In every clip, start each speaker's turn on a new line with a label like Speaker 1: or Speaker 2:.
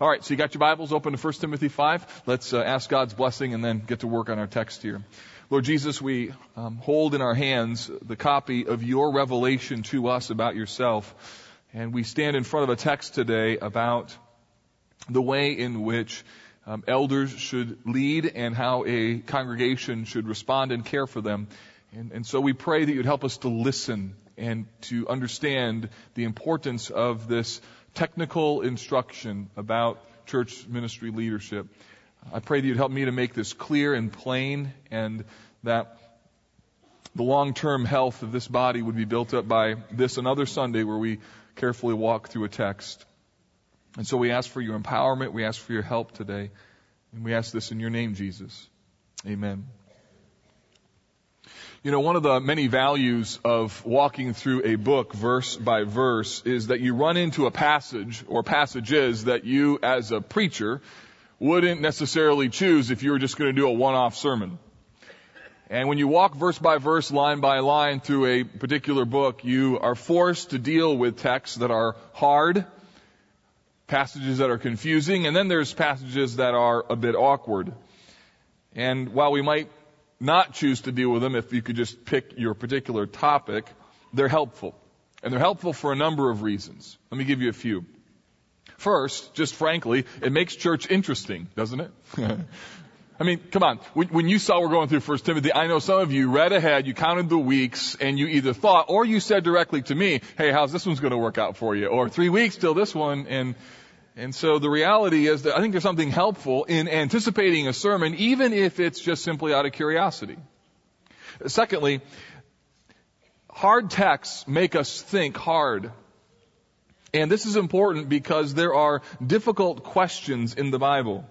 Speaker 1: All right, so you got your Bibles open to 1 Timothy 5. Let's uh, ask God's blessing and then get to work on our text here. Lord Jesus, we um, hold in our hands the copy of your revelation to us about yourself. And we stand in front of a text today about the way in which um, elders should lead and how a congregation should respond and care for them. And, and so we pray that you'd help us to listen and to understand the importance of this technical instruction about church ministry leadership. I pray that you'd help me to make this clear and plain and that the long-term health of this body would be built up by this another Sunday where we carefully walk through a text. And so we ask for your empowerment. We ask for your help today. And we ask this in your name, Jesus. Amen. You know, one of the many values of walking through a book verse by verse is that you run into a passage or passages that you as a preacher wouldn't necessarily choose if you were just going to do a one-off sermon. And when you walk verse by verse, line by line through a particular book, you are forced to deal with texts that are hard, passages that are confusing, and then there's passages that are a bit awkward. And while we might not choose to deal with them if you could just pick your particular topic, they're helpful. And they're helpful for a number of reasons. Let me give you a few. First, just frankly, it makes church interesting, doesn't it? I mean, come on. When, you saw we're going through First Timothy, I know some of you read ahead, you counted the weeks, and you either thought, or you said directly to me, hey, how's this one's going to work out for you? Or three weeks till this one, and and so the reality is that I think there's something helpful in anticipating a sermon, even if it's just simply out of curiosity. Secondly, hard texts make us think hard. And this is important because there are difficult questions in the Bible.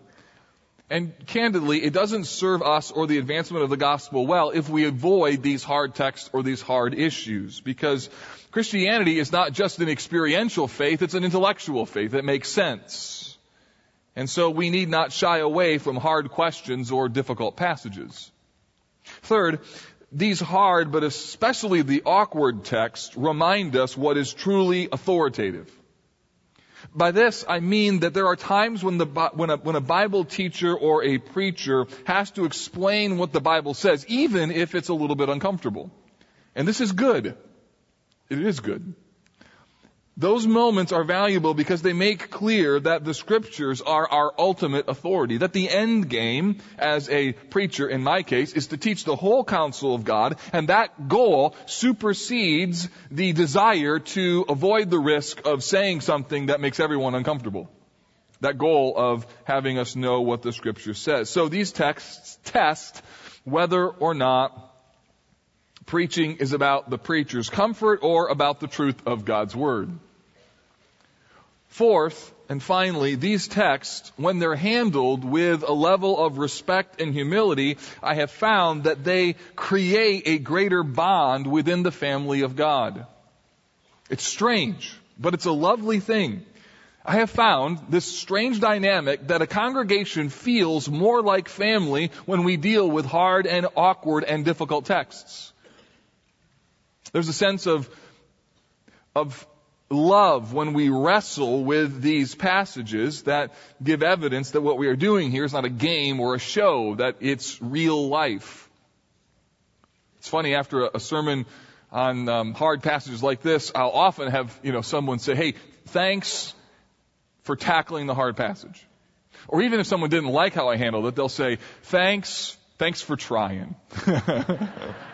Speaker 1: And candidly, it doesn't serve us or the advancement of the gospel well if we avoid these hard texts or these hard issues. Because Christianity is not just an experiential faith, it's an intellectual faith that makes sense. And so we need not shy away from hard questions or difficult passages. Third, these hard, but especially the awkward texts remind us what is truly authoritative. By this, I mean that there are times when, the, when, a, when a Bible teacher or a preacher has to explain what the Bible says, even if it's a little bit uncomfortable. And this is good. It is good. Those moments are valuable because they make clear that the scriptures are our ultimate authority. That the end game, as a preacher in my case, is to teach the whole counsel of God, and that goal supersedes the desire to avoid the risk of saying something that makes everyone uncomfortable. That goal of having us know what the scripture says. So these texts test whether or not preaching is about the preacher's comfort or about the truth of God's Word. Fourth, and finally, these texts, when they're handled with a level of respect and humility, I have found that they create a greater bond within the family of God. It's strange, but it's a lovely thing. I have found this strange dynamic that a congregation feels more like family when we deal with hard and awkward and difficult texts. There's a sense of, of love when we wrestle with these passages that give evidence that what we are doing here is not a game or a show, that it's real life. It's funny, after a, sermon on um, hard passages like this, I'll often have, you know, someone say, hey, thanks for tackling the hard passage. Or even if someone didn't like how I handled it, they'll say, thanks, thanks for trying.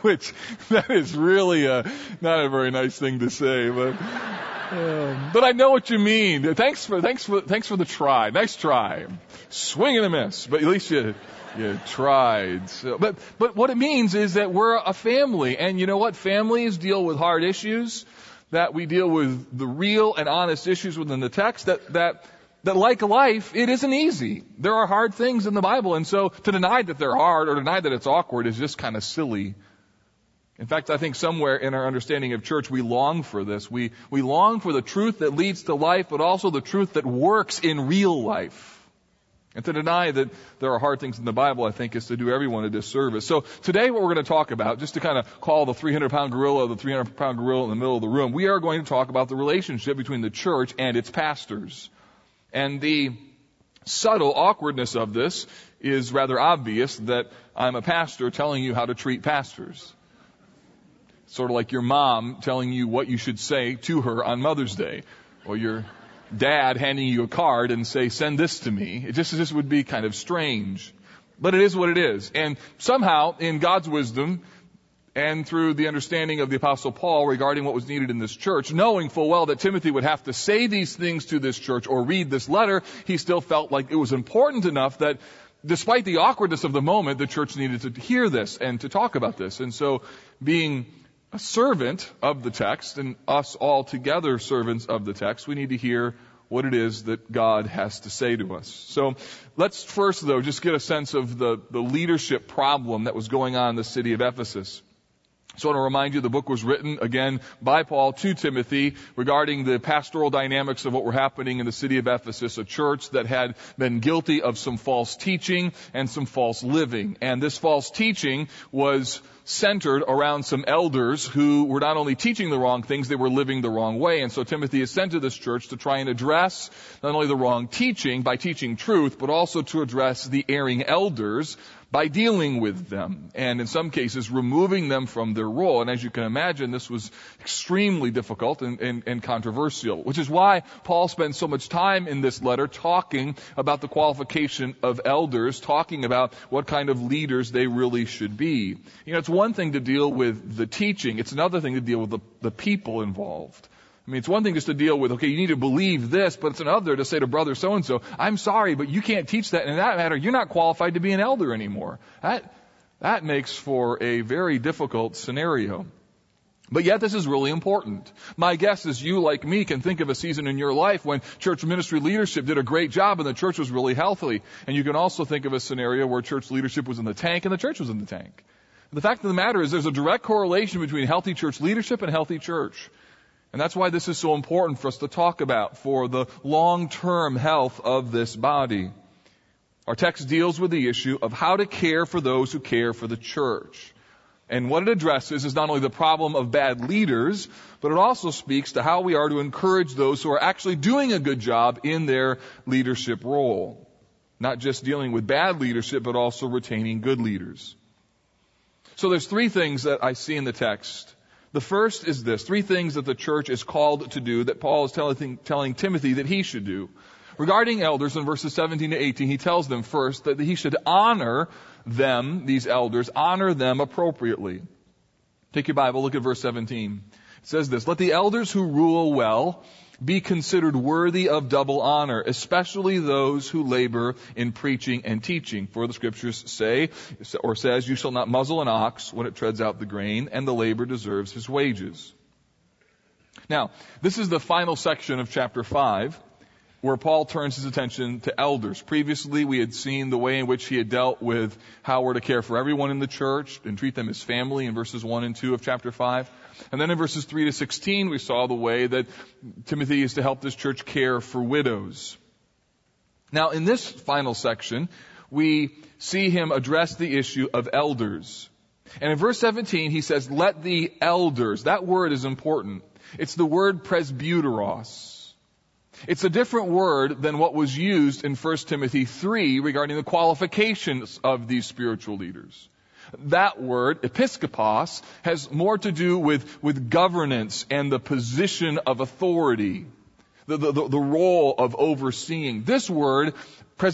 Speaker 1: which that is really a, not a very nice thing to say, but. Um, but I know what you mean. Thanks for thanks for thanks for the try. Nice try. Swing and a miss, but at least you you tried. So, but but what it means is that we're a family, and you know what? Families deal with hard issues. That we deal with the real and honest issues within the text. That that that like life, it isn't easy. There are hard things in the Bible, and so to deny that they're hard or deny that it's awkward is just kind of silly in fact, I think somewhere in our understanding of church, we long for this. We, we long for the truth that leads to life, but also the truth that works in real life. And to deny that there are hard things in the Bible, I think, is to do everyone a disservice. So today what we're going to talk about, just to kind of call the 300 pound gorilla the 300 pound gorilla in the middle of the room, we are going to talk about the relationship between the church and its pastors. And the subtle awkwardness of this is rather obvious that I'm a pastor telling you how to treat pastors. Sort of like your mom telling you what you should say to her on Mother's Day, or your dad handing you a card and say, send this to me. It just, just would be kind of strange. But it is what it is. And somehow, in God's wisdom, and through the understanding of the apostle Paul regarding what was needed in this church, knowing full well that Timothy would have to say these things to this church or read this letter, he still felt like it was important enough that despite the awkwardness of the moment, the church needed to hear this and to talk about this. And so being a servant of the text and us all together servants of the text, we need to hear what it is that God has to say to us. So let's first though just get a sense of the, the leadership problem that was going on in the city of Ephesus. So I want to remind you the book was written again by Paul to Timothy regarding the pastoral dynamics of what were happening in the city of Ephesus, a church that had been guilty of some false teaching and some false living. And this false teaching was centered around some elders who were not only teaching the wrong things, they were living the wrong way. And so Timothy is sent to this church to try and address not only the wrong teaching by teaching truth, but also to address the erring elders by dealing with them and in some cases removing them from their role. And as you can imagine, this was extremely difficult and, and, and, controversial, which is why Paul spends so much time in this letter talking about the qualification of elders, talking about what kind of leaders they really should be. You know, it's one thing to deal with the teaching. It's another thing to deal with the, the people involved. I mean, it's one thing just to deal with, okay, you need to believe this, but it's another to say to brother so and so, I'm sorry, but you can't teach that. And in that matter, you're not qualified to be an elder anymore. That, that makes for a very difficult scenario. But yet this is really important. My guess is you, like me, can think of a season in your life when church ministry leadership did a great job and the church was really healthy. And you can also think of a scenario where church leadership was in the tank and the church was in the tank. The fact of the matter is there's a direct correlation between healthy church leadership and healthy church. And that's why this is so important for us to talk about for the long-term health of this body. Our text deals with the issue of how to care for those who care for the church. And what it addresses is not only the problem of bad leaders, but it also speaks to how we are to encourage those who are actually doing a good job in their leadership role. Not just dealing with bad leadership, but also retaining good leaders. So there's three things that I see in the text the first is this three things that the church is called to do that Paul is telling, telling Timothy that he should do. Regarding elders in verses 17 to 18, he tells them first that he should honor them, these elders, honor them appropriately. Take your Bible, look at verse 17. It says this, let the elders who rule well be considered worthy of double honor, especially those who labor in preaching and teaching. For the scriptures say, or says, you shall not muzzle an ox when it treads out the grain, and the labor deserves his wages. Now, this is the final section of chapter 5 where Paul turns his attention to elders. Previously, we had seen the way in which he had dealt with how we're to care for everyone in the church and treat them as family in verses 1 and 2 of chapter 5. And then in verses 3 to 16, we saw the way that Timothy is to help this church care for widows. Now, in this final section, we see him address the issue of elders. And in verse 17, he says, let the elders, that word is important. It's the word presbyteros. It's a different word than what was used in 1 Timothy 3 regarding the qualifications of these spiritual leaders. That word, episkopos, has more to do with, with governance and the position of authority, the, the, the, role of overseeing. This word, uh,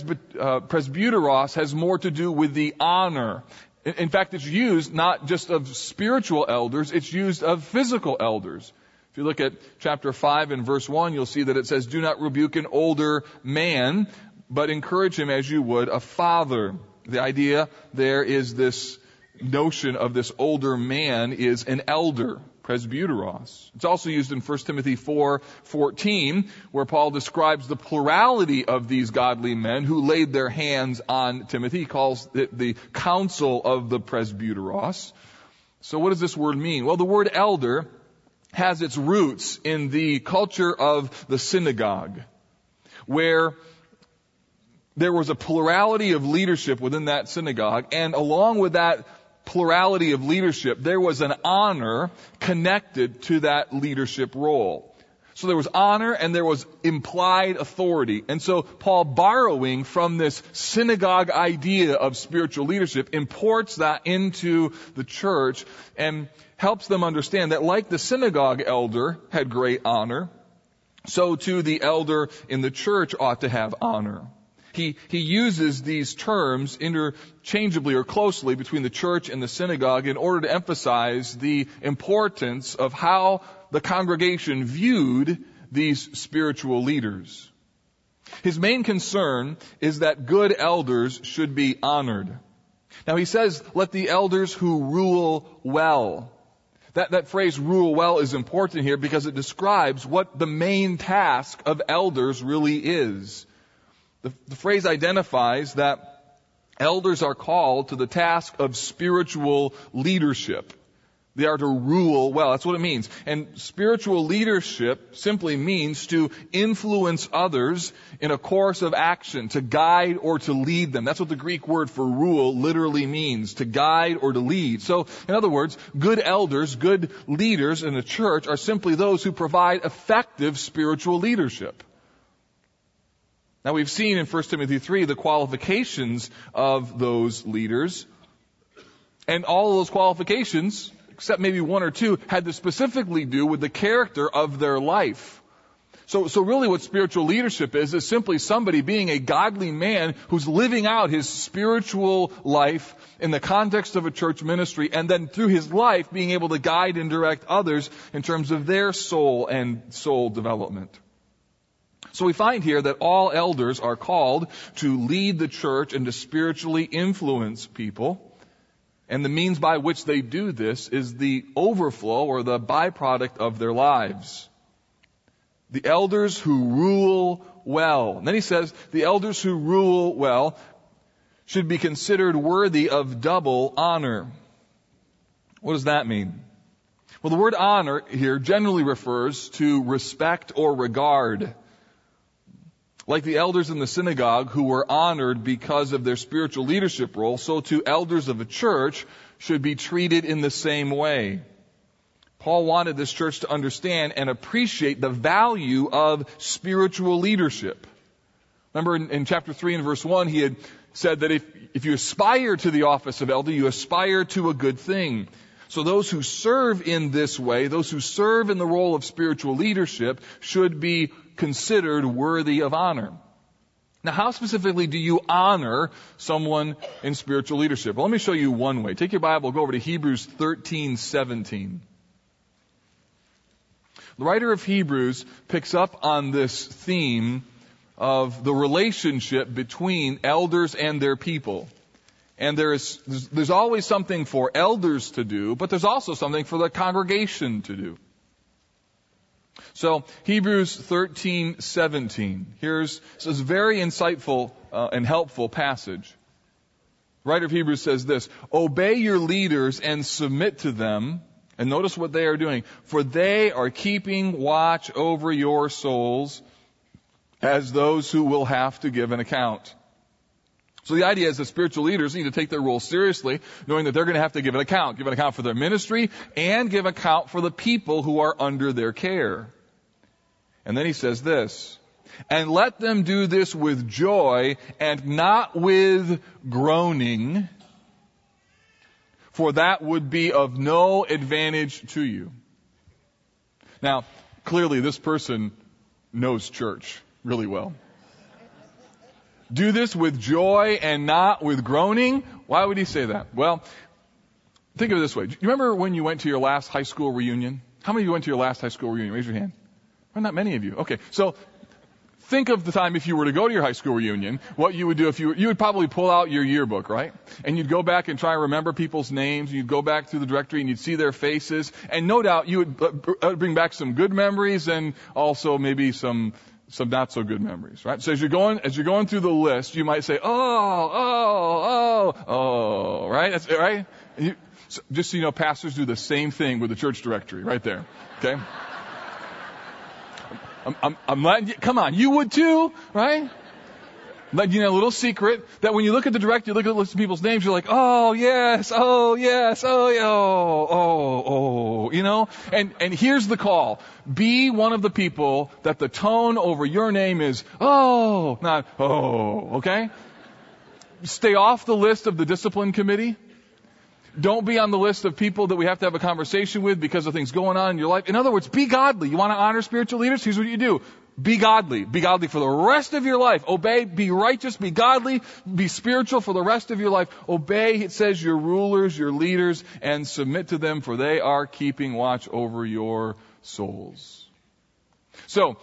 Speaker 1: presbyteros, has more to do with the honor. In fact, it's used not just of spiritual elders, it's used of physical elders. If you look at chapter 5 and verse 1, you'll see that it says, do not rebuke an older man, but encourage him as you would a father. The idea there is this notion of this older man is an elder, presbyteros. It's also used in 1 Timothy 4, 14, where Paul describes the plurality of these godly men who laid their hands on Timothy. He calls it the council of the presbyteros. So what does this word mean? Well, the word elder has its roots in the culture of the synagogue, where there was a plurality of leadership within that synagogue, and along with that plurality of leadership, there was an honor connected to that leadership role. So there was honor and there was implied authority. And so Paul borrowing from this synagogue idea of spiritual leadership imports that into the church and helps them understand that like the synagogue elder had great honor, so too the elder in the church ought to have honor. He, he uses these terms interchangeably or closely between the church and the synagogue in order to emphasize the importance of how the congregation viewed these spiritual leaders. His main concern is that good elders should be honored. Now he says, let the elders who rule well. That, that phrase rule well is important here because it describes what the main task of elders really is. The, the phrase identifies that elders are called to the task of spiritual leadership. They are to rule well. That's what it means. And spiritual leadership simply means to influence others in a course of action, to guide or to lead them. That's what the Greek word for rule literally means, to guide or to lead. So, in other words, good elders, good leaders in the church are simply those who provide effective spiritual leadership. Now we've seen in 1 Timothy 3 the qualifications of those leaders. And all of those qualifications except maybe one or two, had to specifically do with the character of their life. So, so really what spiritual leadership is, is simply somebody being a godly man who's living out his spiritual life in the context of a church ministry and then through his life being able to guide and direct others in terms of their soul and soul development. So we find here that all elders are called to lead the church and to spiritually influence people. And the means by which they do this is the overflow or the byproduct of their lives. The elders who rule well. And then he says, the elders who rule well should be considered worthy of double honor. What does that mean? Well, the word honor here generally refers to respect or regard. Like the elders in the synagogue who were honored because of their spiritual leadership role, so too elders of a church should be treated in the same way. Paul wanted this church to understand and appreciate the value of spiritual leadership. Remember in, in, chapter 3 and verse 1, he had said that if, if you aspire to the office of elder, you aspire to a good thing. So those who serve in this way, those who serve in the role of spiritual leadership, should be considered worthy of honor. Now, how specifically do you honor someone in spiritual leadership? Well, let me show you one way. Take your Bible, go over to Hebrews 13, 17. The writer of Hebrews picks up on this theme of the relationship between elders and their people. And there is, there's, there's always something for elders to do, but there's also something for the congregation to do. So Hebrews 13, 17. Here's this very insightful uh, and helpful passage. The writer of Hebrews says this, obey your leaders and submit to them. And notice what they are doing. For they are keeping watch over your souls as those who will have to give an account. So the idea is that spiritual leaders need to take their role seriously, knowing that they're going to have to give an account, give an account for their ministry, and give account for the people who are under their care. And then he says this, and let them do this with joy and not with groaning, for that would be of no advantage to you. Now, clearly this person knows church really well. Do this with joy and not with groaning. Why would he say that? Well, think of it this way. Do you remember when you went to your last high school reunion? How many of you went to your last high school reunion? Raise your hand. Well, not many of you. Okay, so think of the time if you were to go to your high school reunion, what you would do if you you would probably pull out your yearbook, right? And you'd go back and try and remember people's names. You'd go back through the directory and you'd see their faces, and no doubt you would uh, bring back some good memories and also maybe some some not so good memories, right? So as you're going, as you're going through the list, you might say, oh, oh, oh, oh, right? That's right. You, so just so you know, pastors do the same thing with the church directory, right there. Okay. I'm, I'm, I'm letting you, come on, you would too, right? Like, you know, a little secret that when you look at the directory, you look at the list of people's names, you're like, oh, yes, oh, yes, oh, oh, oh, oh, you know? And, and here's the call. Be one of the people that the tone over your name is, oh, not, oh, okay? Stay off the list of the discipline committee. Don't be on the list of people that we have to have a conversation with because of things going on in your life. In other words, be godly. You want to honor spiritual leaders? Here's what you do. Be godly. Be godly for the rest of your life. Obey. Be righteous. Be godly. Be spiritual for the rest of your life. Obey, it says, your rulers, your leaders, and submit to them for they are keeping watch over your souls. So,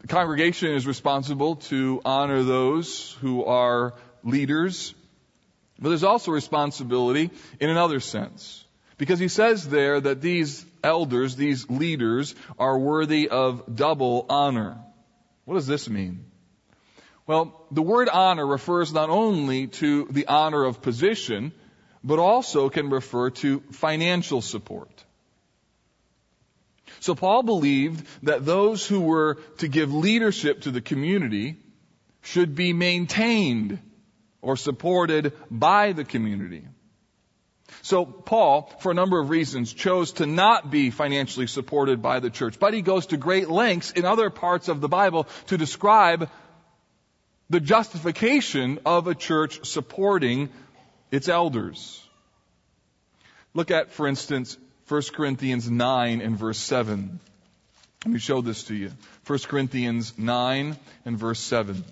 Speaker 1: the congregation is responsible to honor those who are leaders, but there's also responsibility in another sense. Because he says there that these elders, these leaders, are worthy of double honor. What does this mean? Well, the word honor refers not only to the honor of position, but also can refer to financial support. So Paul believed that those who were to give leadership to the community should be maintained or supported by the community. So Paul, for a number of reasons, chose to not be financially supported by the church, but he goes to great lengths in other parts of the Bible to describe the justification of a church supporting its elders. Look at, for instance, 1 Corinthians 9 and verse 7. Let me show this to you. 1 Corinthians 9 and verse 7.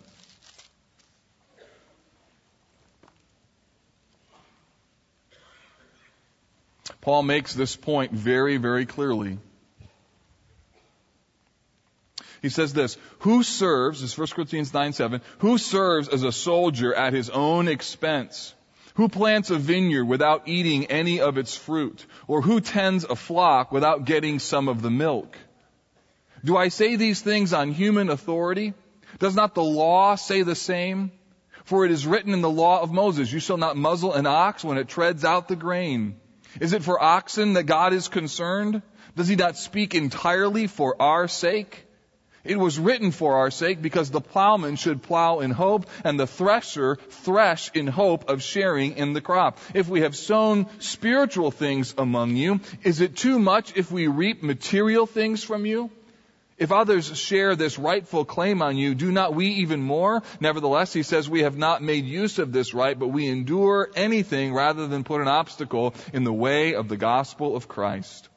Speaker 1: Paul makes this point very, very clearly. He says this, who serves, this is 1 Corinthians 9, 7, who serves as a soldier at his own expense? Who plants a vineyard without eating any of its fruit? Or who tends a flock without getting some of the milk? Do I say these things on human authority? Does not the law say the same? For it is written in the law of Moses, you shall not muzzle an ox when it treads out the grain. Is it for oxen that God is concerned? Does he not speak entirely for our sake? It was written for our sake because the plowman should plow in hope and the thresher thresh in hope of sharing in the crop. If we have sown spiritual things among you, is it too much if we reap material things from you? If others share this rightful claim on you, do not we even more? Nevertheless, he says, we have not made use of this right, but we endure anything rather than put an obstacle in the way of the gospel of Christ.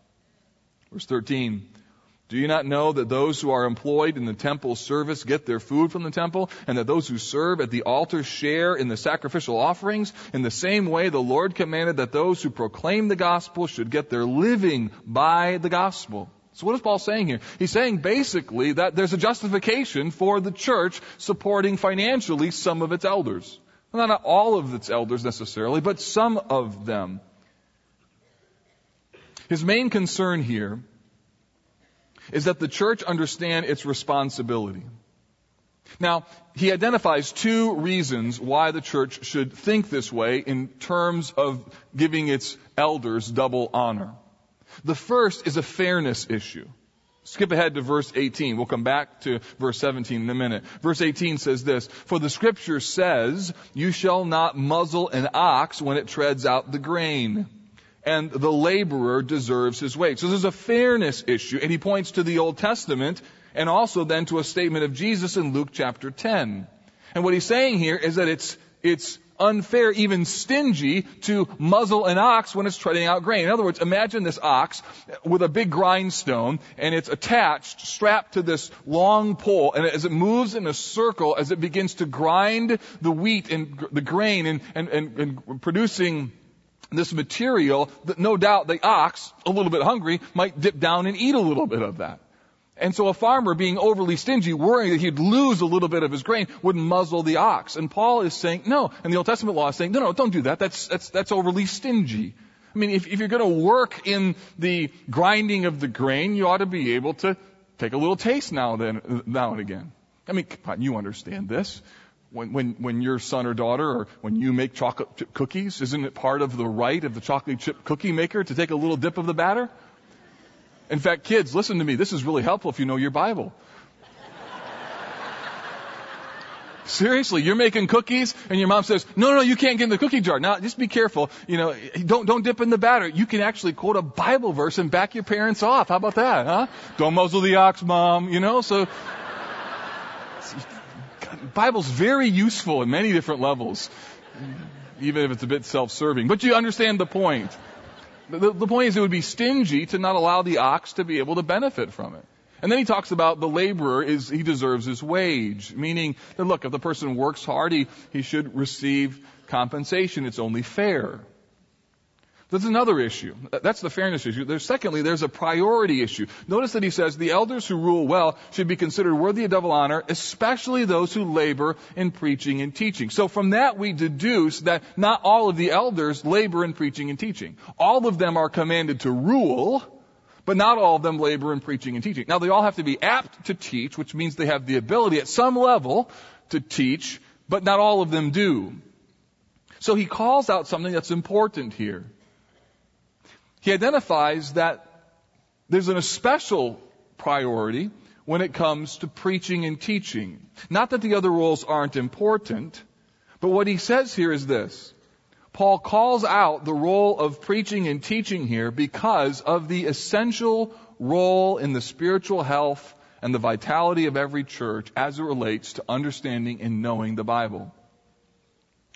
Speaker 1: Verse 13. Do you not know that those who are employed in the temple service get their food from the temple, and that those who serve at the altar share in the sacrificial offerings? In the same way, the Lord commanded that those who proclaim the gospel should get their living by the gospel. So what is Paul saying here? He's saying basically that there's a justification for the church supporting financially some of its elders. Well, not all of its elders necessarily, but some of them. His main concern here is that the church understand its responsibility. Now, he identifies two reasons why the church should think this way in terms of giving its elders double honor. The first is a fairness issue. Skip ahead to verse 18. We'll come back to verse 17 in a minute. Verse 18 says this, For the scripture says, You shall not muzzle an ox when it treads out the grain. And the laborer deserves his wage. So there's a fairness issue. And he points to the Old Testament and also then to a statement of Jesus in Luke chapter 10. And what he's saying here is that it's, it's unfair, even stingy to muzzle an ox when it's treading out grain. In other words, imagine this ox with a big grindstone and it's attached, strapped to this long pole and as it moves in a circle, as it begins to grind the wheat and the grain and, and, and, and producing this material, that no doubt the ox, a little bit hungry, might dip down and eat a little bit of that. And so a farmer being overly stingy, worrying that he'd lose a little bit of his grain, would muzzle the ox. And Paul is saying, no. And the Old Testament law is saying, no, no, don't do that. That's, that's, that's overly stingy. I mean, if, if you're going to work in the grinding of the grain, you ought to be able to take a little taste now, and then, now and again. I mean, you understand this. When, when, when your son or daughter or when you make chocolate chip cookies, isn't it part of the right of the chocolate chip cookie maker to take a little dip of the batter? In fact, kids, listen to me. This is really helpful if you know your Bible. Seriously, you're making cookies and your mom says, no, no, you can't get in the cookie jar. Now, just be careful. You know, don't, don't dip in the batter. You can actually quote a Bible verse and back your parents off. How about that, huh? Don't muzzle the ox, mom. You know, so, Bible's very useful in many different levels. Even if it's a bit self-serving. But you understand the point. The, the point is it would be stingy to not allow the ox to be able to benefit from it. And then he talks about the laborer is, he deserves his wage. Meaning that look, if the person works hard, he, he should receive compensation. It's only fair. That's another issue. That's the fairness issue. There's, secondly, there's a priority issue. Notice that he says the elders who rule well should be considered worthy of double honor, especially those who labor in preaching and teaching. So from that we deduce that not all of the elders labor in preaching and teaching. All of them are commanded to rule, but not all of them labor in preaching and teaching. Now they all have to be apt to teach, which means they have the ability at some level to teach, but not all of them do. So he calls out something that's important here. He identifies that there's an especial priority when it comes to preaching and teaching. Not that the other roles aren't important, but what he says here is this. Paul calls out the role of preaching and teaching here because of the essential role in the spiritual health and the vitality of every church as it relates to understanding and knowing the Bible.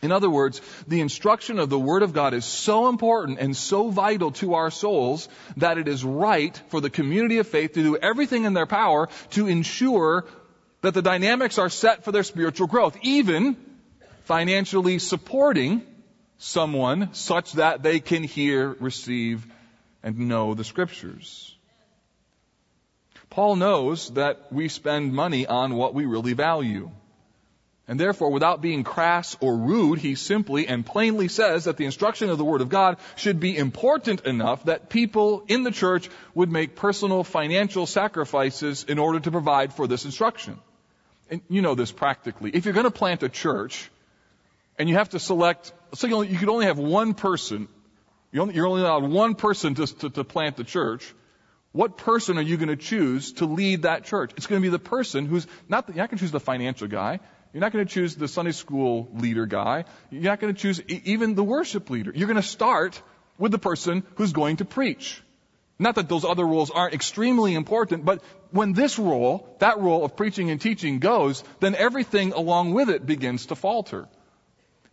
Speaker 1: In other words, the instruction of the Word of God is so important and so vital to our souls that it is right for the community of faith to do everything in their power to ensure that the dynamics are set for their spiritual growth, even financially supporting someone such that they can hear, receive, and know the scriptures. Paul knows that we spend money on what we really value. And therefore, without being crass or rude, he simply and plainly says that the instruction of the Word of God should be important enough that people in the church would make personal financial sacrifices in order to provide for this instruction. And you know this practically. If you're going to plant a church, and you have to select, so you, could only have one person, you're only, you're only allowed one person to, to, to plant the church. What person are you going to choose to lead that church? It's going to be the person who's not, the, you're not going to choose the financial guy. You're not going to choose the Sunday school leader guy. You're not going to choose even the worship leader. You're going to start with the person who's going to preach. Not that those other roles aren't extremely important, but when this role, that role of preaching and teaching goes, then everything along with it begins to falter.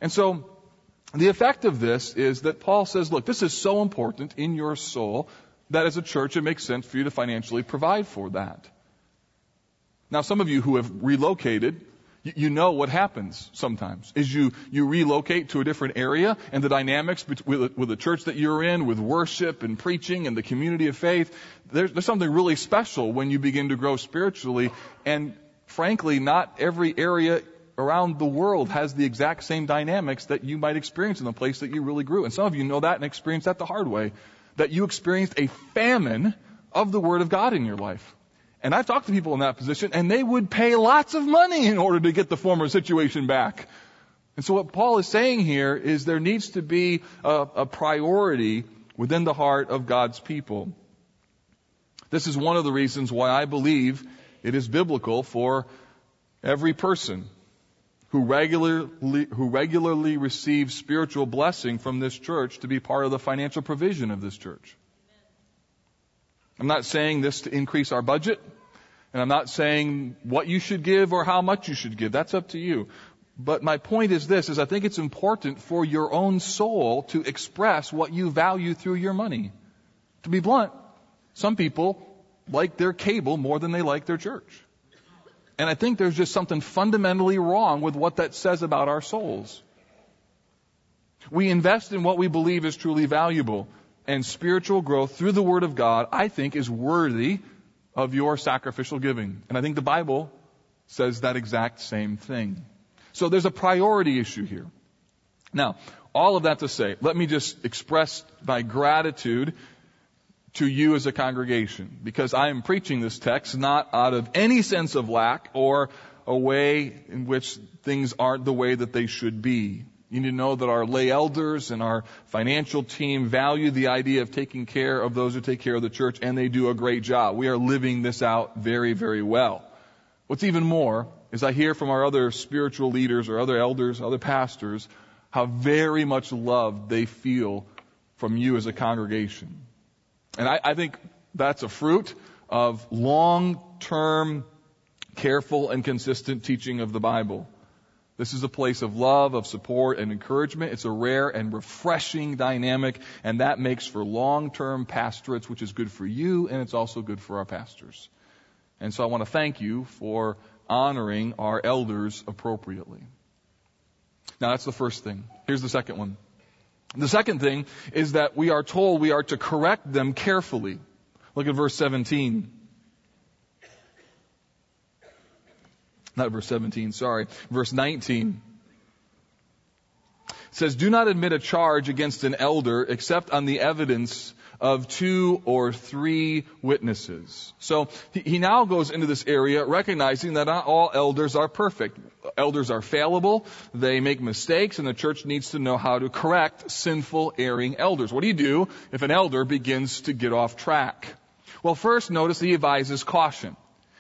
Speaker 1: And so, the effect of this is that Paul says, look, this is so important in your soul that as a church it makes sense for you to financially provide for that. Now, some of you who have relocated, you know what happens sometimes is you, you relocate to a different area and the dynamics with, with the church that you're in, with worship and preaching and the community of faith, there's, there's something really special when you begin to grow spiritually and frankly, not every area around the world has the exact same dynamics that you might experience in the place that you really grew. And some of you know that and experienced that the hard way. That you experienced a famine of the Word of God in your life. And I've talked to people in that position and they would pay lots of money in order to get the former situation back. And so what Paul is saying here is there needs to be a, a priority within the heart of God's people. This is one of the reasons why I believe it is biblical for every person who regularly, who regularly receive spiritual blessing from this church to be part of the financial provision of this church. I'm not saying this to increase our budget, and I'm not saying what you should give or how much you should give. That's up to you. But my point is this, is I think it's important for your own soul to express what you value through your money. To be blunt, some people like their cable more than they like their church. And I think there's just something fundamentally wrong with what that says about our souls. We invest in what we believe is truly valuable. And spiritual growth through the Word of God, I think, is worthy of your sacrificial giving. And I think the Bible says that exact same thing. So there's a priority issue here. Now, all of that to say, let me just express my gratitude to you as a congregation because I am preaching this text not out of any sense of lack or a way in which things aren't the way that they should be. You need to know that our lay elders and our financial team value the idea of taking care of those who take care of the church and they do a great job. We are living this out very, very well. What's even more is I hear from our other spiritual leaders or other elders, other pastors, how very much love they feel from you as a congregation. And I, I think that's a fruit of long-term, careful and consistent teaching of the Bible. This is a place of love, of support and encouragement. It's a rare and refreshing dynamic, and that makes for long-term pastorates, which is good for you, and it's also good for our pastors. And so I want to thank you for honoring our elders appropriately. Now that's the first thing. Here's the second one. The second thing is that we are told we are to correct them carefully. Look at verse 17. Not verse 17, sorry. Verse 19. It says, Do not admit a charge against an elder except on the evidence of two or three witnesses. So he now goes into this area recognizing that not all elders are perfect. Elders are fallible, they make mistakes, and the church needs to know how to correct sinful, erring elders. What do you do if an elder begins to get off track? Well, first notice he advises caution.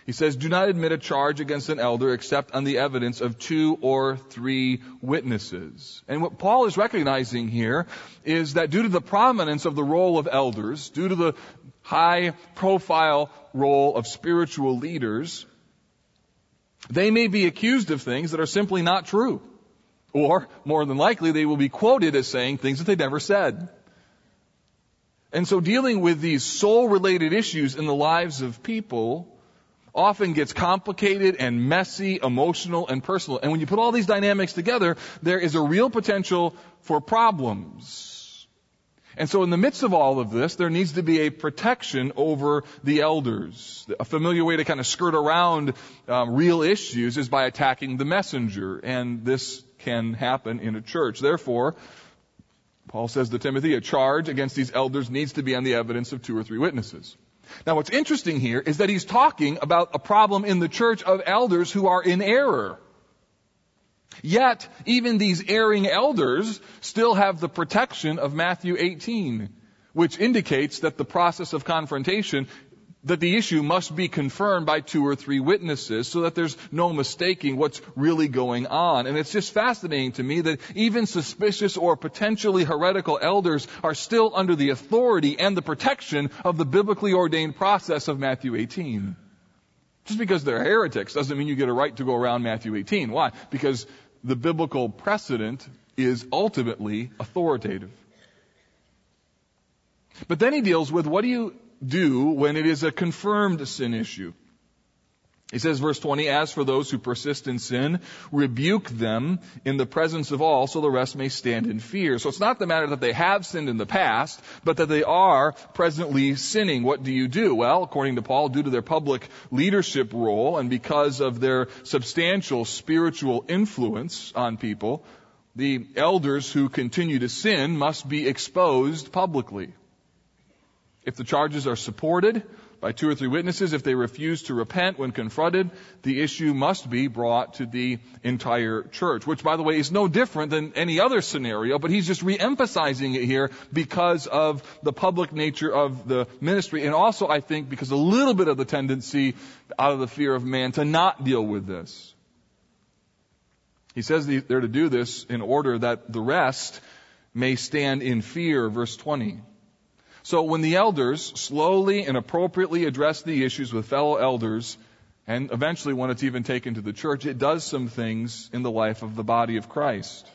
Speaker 1: He says, do not admit a charge against an elder except on the evidence of two or three witnesses. And what Paul is recognizing here is that due to the prominence of the role of elders, due to the high profile role of spiritual leaders, they may be accused of things that are simply not true. Or, more than likely, they will be quoted as saying things that they never said. And so dealing with these soul related issues in the lives of people often gets complicated and messy, emotional and personal. And when you put all these dynamics together, there is a real potential for problems. And so in the midst of all of this, there needs to be a protection over the elders. A familiar way to kind of skirt around um, real issues is by attacking the messenger. And this can happen in a church. Therefore, Paul says to Timothy, a charge against these elders needs to be on the evidence of two or three witnesses. Now what's interesting here is that he's talking about a problem in the church of elders who are in error. Yet, even these erring elders still have the protection of Matthew 18, which indicates that the process of confrontation that the issue must be confirmed by two or three witnesses so that there's no mistaking what's really going on. And it's just fascinating to me that even suspicious or potentially heretical elders are still under the authority and the protection of the biblically ordained process of Matthew 18. Just because they're heretics doesn't mean you get a right to go around Matthew 18. Why? Because the biblical precedent is ultimately authoritative. But then he deals with what do you do when it is a confirmed sin issue. He says, verse 20, as for those who persist in sin, rebuke them in the presence of all so the rest may stand in fear. So it's not the matter that they have sinned in the past, but that they are presently sinning. What do you do? Well, according to Paul, due to their public leadership role and because of their substantial spiritual influence on people, the elders who continue to sin must be exposed publicly. If the charges are supported by two or three witnesses, if they refuse to repent when confronted, the issue must be brought to the entire church, which by the way is no different than any other scenario, but he's just re-emphasizing it here because of the public nature of the ministry and also I think because a little bit of the tendency out of the fear of man to not deal with this. He says they're to do this in order that the rest may stand in fear, verse 20. So when the elders slowly and appropriately address the issues with fellow elders, and eventually when it's even taken to the church, it does some things in the life of the body of Christ.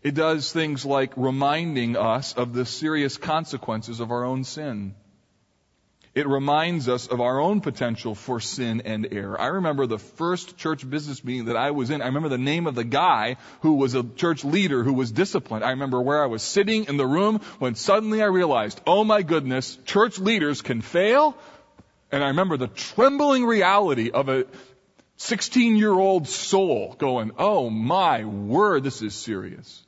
Speaker 1: It does things like reminding us of the serious consequences of our own sin. It reminds us of our own potential for sin and error. I remember the first church business meeting that I was in. I remember the name of the guy who was a church leader who was disciplined. I remember where I was sitting in the room when suddenly I realized, oh my goodness, church leaders can fail. And I remember the trembling reality of a 16 year old soul going, oh my word, this is serious.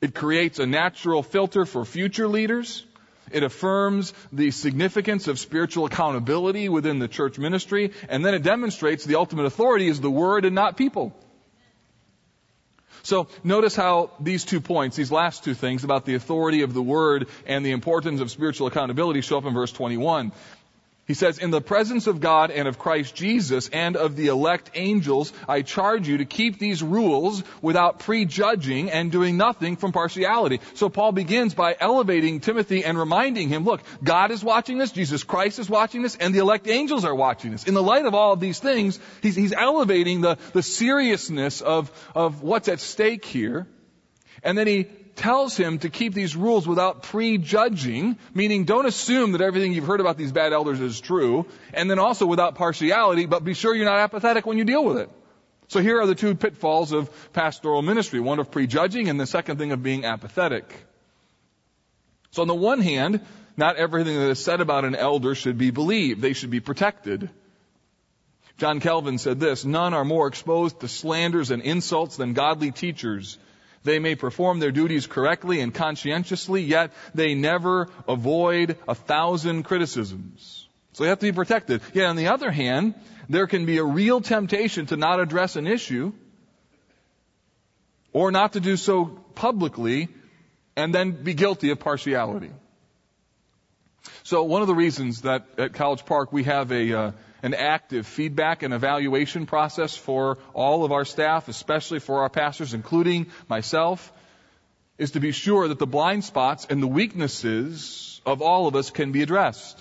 Speaker 1: It creates a natural filter for future leaders. It affirms the significance of spiritual accountability within the church ministry, and then it demonstrates the ultimate authority is the Word and not people. So notice how these two points, these last two things about the authority of the Word and the importance of spiritual accountability show up in verse 21. He says, in the presence of God and of Christ Jesus and of the elect angels, I charge you to keep these rules without prejudging and doing nothing from partiality. So Paul begins by elevating Timothy and reminding him, look, God is watching this, Jesus Christ is watching this, and the elect angels are watching this. In the light of all of these things, he's, he's elevating the, the seriousness of, of what's at stake here. And then he tells him to keep these rules without prejudging, meaning don't assume that everything you've heard about these bad elders is true, and then also without partiality, but be sure you're not apathetic when you deal with it. So here are the two pitfalls of pastoral ministry, one of prejudging and the second thing of being apathetic. So on the one hand, not everything that is said about an elder should be believed. They should be protected. John Calvin said this, none are more exposed to slanders and insults than godly teachers. They may perform their duties correctly and conscientiously, yet they never avoid a thousand criticisms. So they have to be protected. Yet on the other hand, there can be a real temptation to not address an issue or not to do so publicly and then be guilty of partiality. So one of the reasons that at College Park we have a uh, an active feedback and evaluation process for all of our staff, especially for our pastors, including myself, is to be sure that the blind spots and the weaknesses of all of us can be addressed.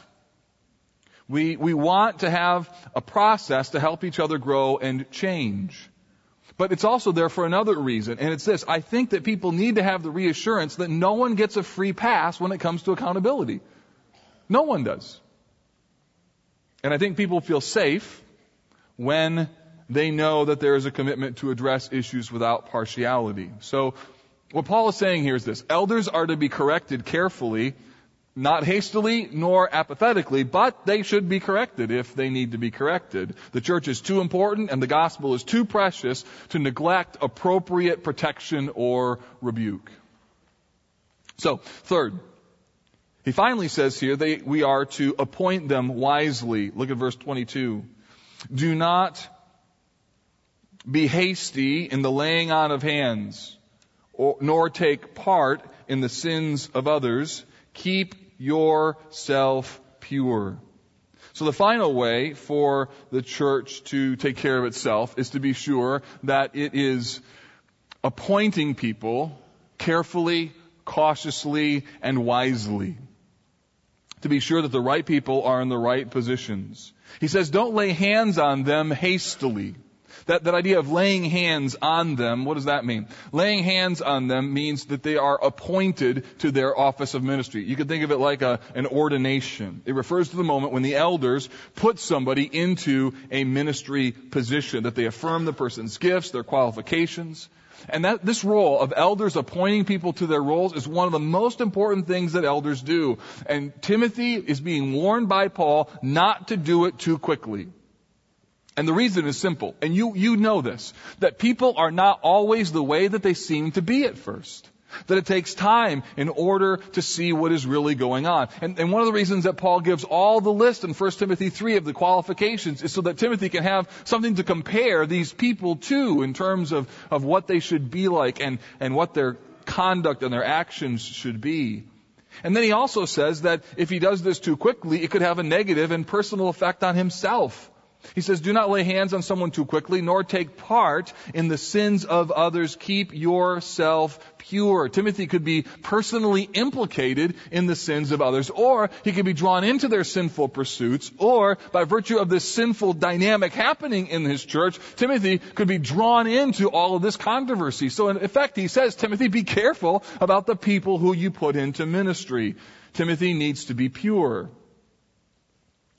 Speaker 1: We, we want to have a process to help each other grow and change. But it's also there for another reason, and it's this. I think that people need to have the reassurance that no one gets a free pass when it comes to accountability. No one does. And I think people feel safe when they know that there is a commitment to address issues without partiality. So, what Paul is saying here is this. Elders are to be corrected carefully, not hastily nor apathetically, but they should be corrected if they need to be corrected. The church is too important and the gospel is too precious to neglect appropriate protection or rebuke. So, third, he finally says here that we are to appoint them wisely. Look at verse 22. Do not be hasty in the laying on of hands, or, nor take part in the sins of others. Keep yourself pure. So the final way for the church to take care of itself is to be sure that it is appointing people carefully, cautiously, and wisely to be sure that the right people are in the right positions. He says, don't lay hands on them hastily. That, that idea of laying hands on them, what does that mean? Laying hands on them means that they are appointed to their office of ministry. You could think of it like a, an ordination. It refers to the moment when the elders put somebody into a ministry position, that they affirm the person's gifts, their qualifications. And that, this role of elders appointing people to their roles is one of the most important things that elders do. And Timothy is being warned by Paul not to do it too quickly. And the reason is simple. And you, you know this. That people are not always the way that they seem to be at first. That it takes time in order to see what is really going on. And, and, one of the reasons that Paul gives all the list in 1 Timothy 3 of the qualifications is so that Timothy can have something to compare these people to in terms of, of what they should be like and, and what their conduct and their actions should be. And then he also says that if he does this too quickly, it could have a negative and personal effect on himself. He says, do not lay hands on someone too quickly, nor take part in the sins of others. Keep yourself pure. Timothy could be personally implicated in the sins of others, or he could be drawn into their sinful pursuits, or by virtue of this sinful dynamic happening in his church, Timothy could be drawn into all of this controversy. So in effect, he says, Timothy, be careful about the people who you put into ministry. Timothy needs to be pure.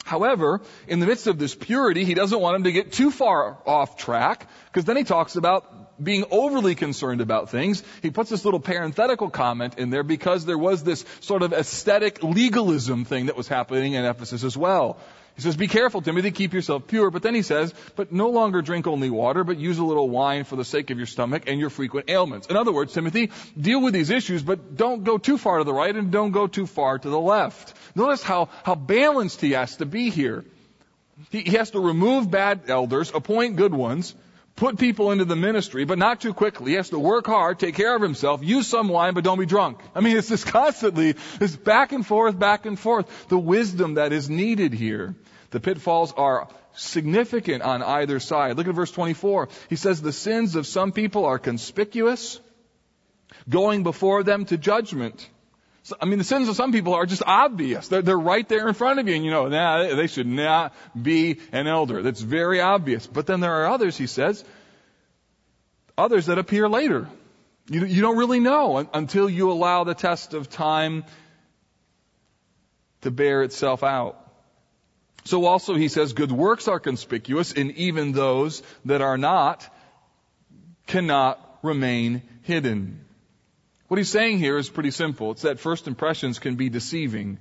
Speaker 1: However, in the midst of this purity, he doesn't want him to get too far off track, because then he talks about being overly concerned about things. He puts this little parenthetical comment in there because there was this sort of aesthetic legalism thing that was happening in Ephesus as well. He says, be careful, Timothy, keep yourself pure. But then he says, but no longer drink only water, but use a little wine for the sake of your stomach and your frequent ailments. In other words, Timothy, deal with these issues, but don't go too far to the right and don't go too far to the left. Notice how, how balanced he has to be here. He, he has to remove bad elders, appoint good ones, put people into the ministry, but not too quickly. He has to work hard, take care of himself, use some wine, but don't be drunk. I mean, it's just constantly, this back and forth, back and forth. The wisdom that is needed here. The pitfalls are significant on either side. Look at verse 24. He says, the sins of some people are conspicuous, going before them to judgment. I mean, the sins of some people are just obvious. They're, they're right there in front of you, and you know, nah, they should not be an elder. That's very obvious. But then there are others, he says, others that appear later. You, you don't really know until you allow the test of time to bear itself out. So also he says good works are conspicuous and even those that are not cannot remain hidden. What he's saying here is pretty simple. It's that first impressions can be deceiving.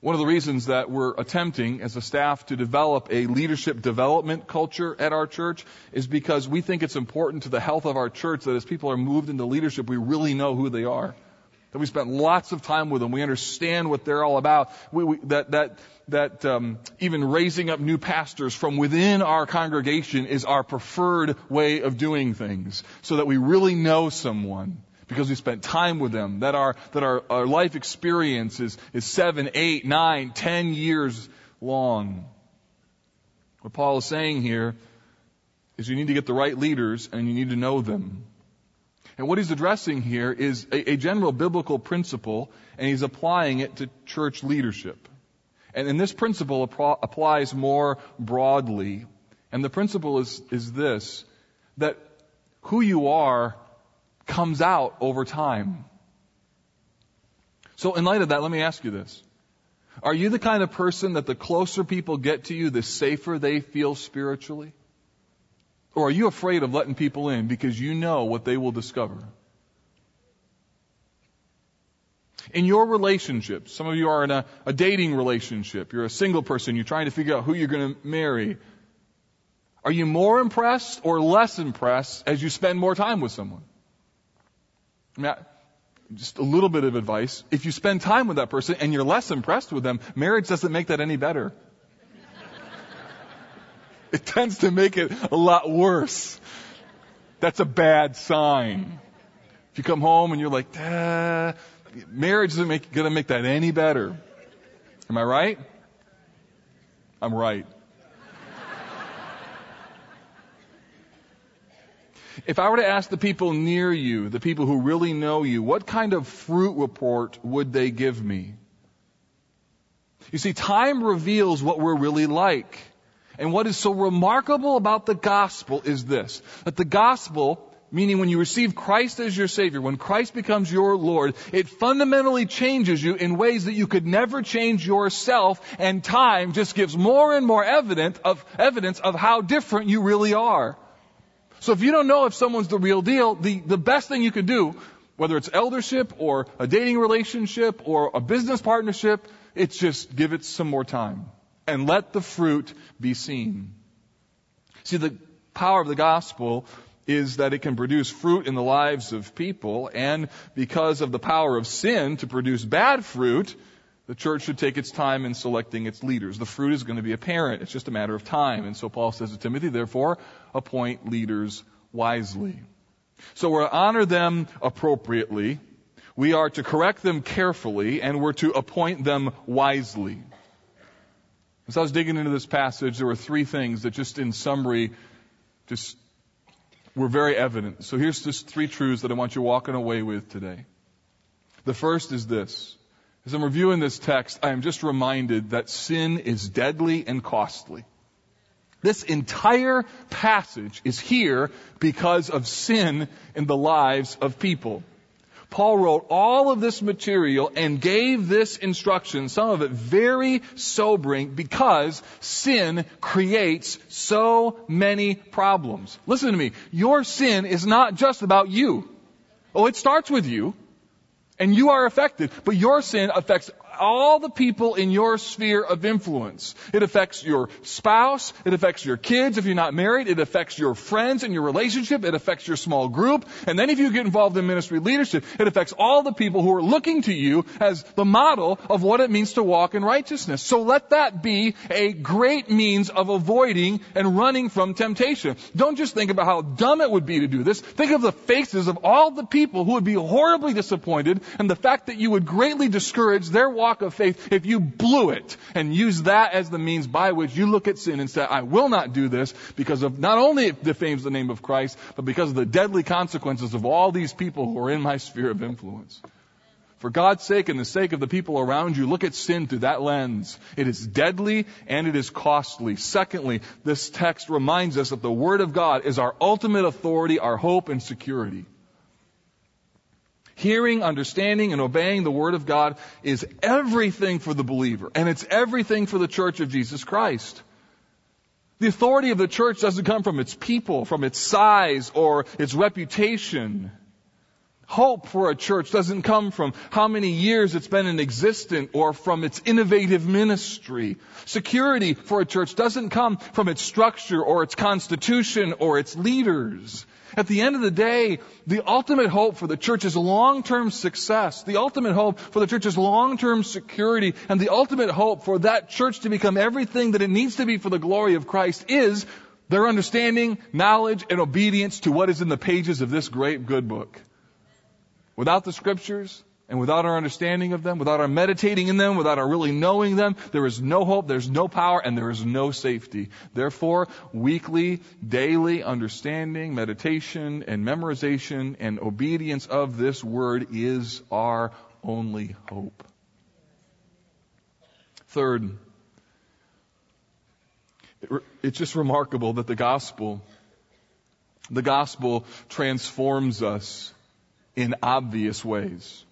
Speaker 1: One of the reasons that we're attempting as a staff to develop a leadership development culture at our church is because we think it's important to the health of our church that as people are moved into leadership, we really know who they are. That we spent lots of time with them. We understand what they're all about. We, we, that, that, that um, even raising up new pastors from within our congregation is our preferred way of doing things, so that we really know someone because we spent time with them. That our that our, our life experience is, is seven, eight, nine, ten years long. What Paul is saying here is you need to get the right leaders and you need to know them. And what he's addressing here is a, a general biblical principle, and he's applying it to church leadership. And, and this principle applies more broadly. And the principle is, is this, that who you are comes out over time. So in light of that, let me ask you this. Are you the kind of person that the closer people get to you, the safer they feel spiritually? Or are you afraid of letting people in because you know what they will discover? In your relationships. Some of you are in a, a dating relationship. You're a single person. You're trying to figure out who you're going to marry. Are you more impressed or less impressed as you spend more time with someone? I mean, I, just a little bit of advice. If you spend time with that person and you're less impressed with them, marriage doesn't make that any better. it tends to make it a lot worse. That's a bad sign. If you come home and you're like, marriage isn't gonna make that any better. Am I right? I'm right. If I were to ask the people near you, the people who really know you, what kind of fruit report would they give me? You see, time reveals what we're really like. And what is so remarkable about the gospel is this, that the gospel meaning when you receive Christ as your Savior, when Christ becomes your Lord, it fundamentally changes you in ways that you could never change yourself, and time just gives more and more evidence of, evidence of how different you really are. So if you don't know if someone's the real deal, the, the best thing you could do, whether it's eldership or a dating relationship or a business partnership, it's just give it some more time and let the fruit be seen. See, the power of the gospel is that it can produce fruit in the lives of people, and because of the power of sin to produce bad fruit, the church should take its time in selecting its leaders. The fruit is going to be apparent. It's just a matter of time. And so Paul says to Timothy, therefore, appoint leaders wisely. So we're to honor them appropriately. We are to correct them carefully, and we're to appoint them wisely. As I was digging into this passage, there were three things that just in summary just were very evident. So here's just three truths that I want you walking away with today. The first is this. As I'm reviewing this text, I am just reminded that sin is deadly and costly. This entire passage is here because of sin in the lives of people. Paul wrote all of this material and gave this instruction, some of it very sobering because sin creates so many problems. Listen to me. Your sin is not just about you. Oh, it starts with you and you are affected, but your sin affects all the people in your sphere of influence. It affects your spouse. It affects your kids if you're not married. It affects your friends and your relationship. It affects your small group. And then if you get involved in ministry leadership, it affects all the people who are looking to you as the model of what it means to walk in righteousness. So let that be a great means of avoiding and running from temptation. Don't just think about how dumb it would be to do this. Think of the faces of all the people who would be horribly disappointed and the fact that you would greatly discourage their walk of faith if you blew it and use that as the means by which you look at sin and say, I will not do this because of not only it defames the name of Christ, but because of the deadly consequences of all these people who are in my sphere of influence. For God's sake and the sake of the people around you, look at sin through that lens. It is deadly and it is costly. Secondly, this text reminds us that the Word of God is our ultimate authority, our hope, and security. Hearing, understanding, and obeying the Word of God is everything for the believer, and it's everything for the Church of Jesus Christ. The authority of the church doesn't come from its people, from its size, or its reputation. Hope for a church doesn't come from how many years it's been in existence or from its innovative ministry. Security for a church doesn't come from its structure or its constitution or its leaders. At the end of the day, the ultimate hope for the church is long-term success. The ultimate hope for the church is long-term security. And the ultimate hope for that church to become everything that it needs to be for the glory of Christ is their understanding, knowledge, and obedience to what is in the pages of this great good book. Without the scriptures and without our understanding of them, without our meditating in them, without our really knowing them, there is no hope, there's no power, and there is no safety. Therefore, weekly, daily understanding, meditation, and memorization and obedience of this word is our only hope. Third, it's just remarkable that the gospel, the gospel transforms us in obvious ways.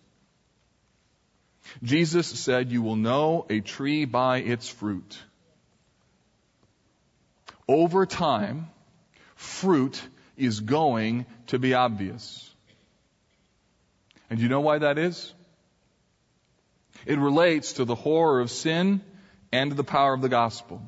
Speaker 1: Jesus said, You will know a tree by its fruit. Over time, fruit is going to be obvious. And you know why that is? It relates to the horror of sin and the power of the gospel.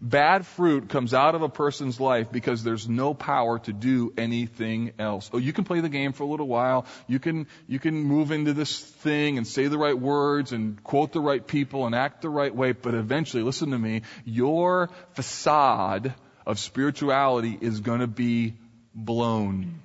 Speaker 1: Bad fruit comes out of a person's life because there's no power to do anything else. Oh, you can play the game for a little while. You can, you can move into this thing and say the right words and quote the right people and act the right way, but eventually, listen to me, your facade of spirituality is gonna be blown.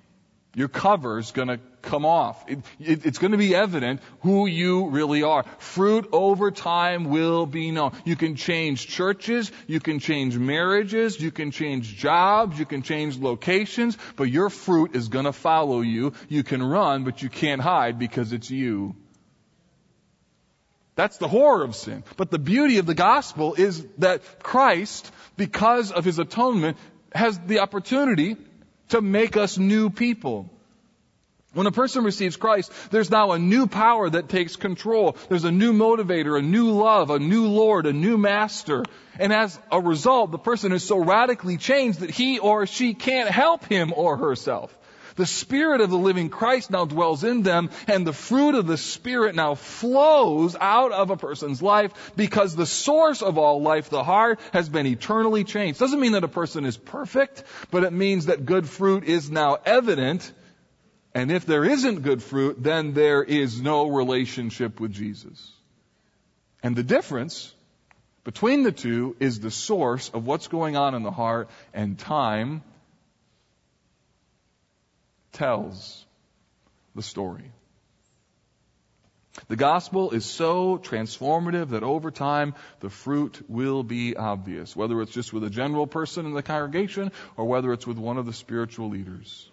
Speaker 1: Your cover is gonna come off. It, it, it's going to be evident who you really are. Fruit over time will be known. You can change churches, you can change marriages, you can change jobs, you can change locations, but your fruit is going to follow you. You can run, but you can't hide because it's you. That's the horror of sin. But the beauty of the gospel is that Christ, because of his atonement, has the opportunity to make us new people. When a person receives Christ, there's now a new power that takes control. There's a new motivator, a new love, a new Lord, a new master. And as a result, the person is so radically changed that he or she can't help him or herself. The Spirit of the living Christ now dwells in them, and the fruit of the Spirit now flows out of a person's life because the source of all life, the heart, has been eternally changed. Doesn't mean that a person is perfect, but it means that good fruit is now evident and if there isn't good fruit, then there is no relationship with Jesus. And the difference between the two is the source of what's going on in the heart, and time tells the story. The gospel is so transformative that over time the fruit will be obvious, whether it's just with a general person in the congregation or whether it's with one of the spiritual leaders.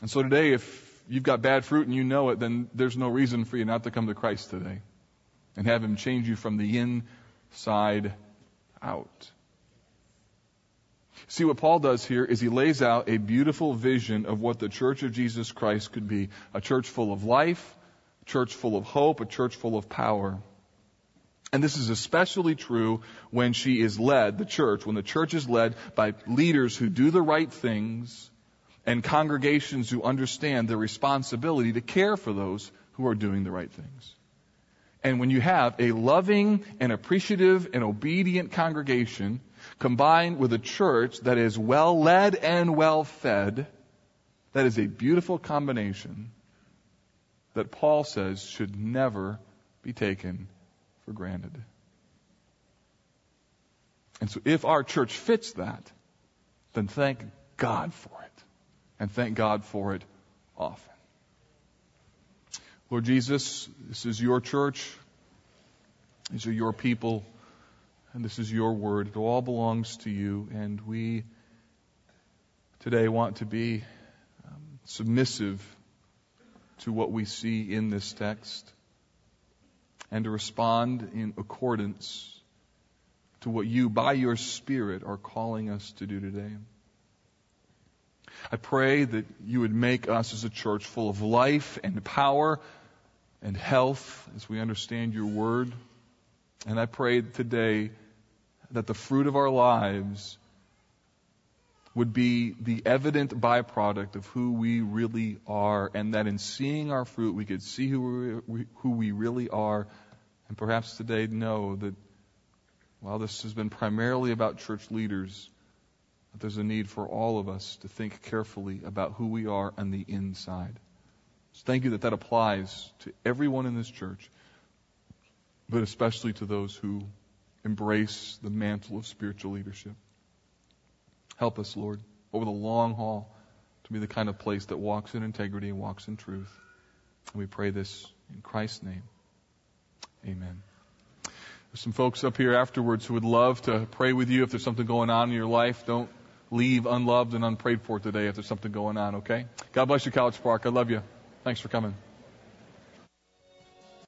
Speaker 1: And so today, if you've got bad fruit and you know it, then there's no reason for you not to come to Christ today and have Him change you from the inside out. See, what Paul does here is he lays out a beautiful vision of what the church of Jesus Christ could be. A church full of life, a church full of hope, a church full of power. And this is especially true when she is led, the church, when the church is led by leaders who do the right things and congregations who understand their responsibility to care for those who are doing the right things. And when you have a loving and appreciative and obedient congregation combined with a church that is well led and well fed, that is a beautiful combination that Paul says should never be taken for granted. And so if our church fits that, then thank God for it. And thank God for it often. Lord Jesus, this is your church. These are your people. And this is your word. It all belongs to you. And we today want to be um, submissive to what we see in this text and to respond in accordance to what you, by your Spirit, are calling us to do today. I pray that you would make us as a church full of life and power and health as we understand your word. And I pray today that the fruit of our lives would be the evident byproduct of who we really are, and that in seeing our fruit, we could see who we, who we really are, and perhaps today know that while this has been primarily about church leaders, that there's a need for all of us to think carefully about who we are on the inside. So thank you that that applies to everyone in this church, but especially to those who embrace the mantle of spiritual leadership. Help us, Lord, over the long haul to be the kind of place that walks in integrity and walks in truth. And we pray this in Christ's name. Amen. There's some folks up here afterwards who would love to pray with you if there's something going on in your life. Don't leave unloved and unprayed for today if there's something going on, okay? God bless you, College Park. I love you. Thanks for coming.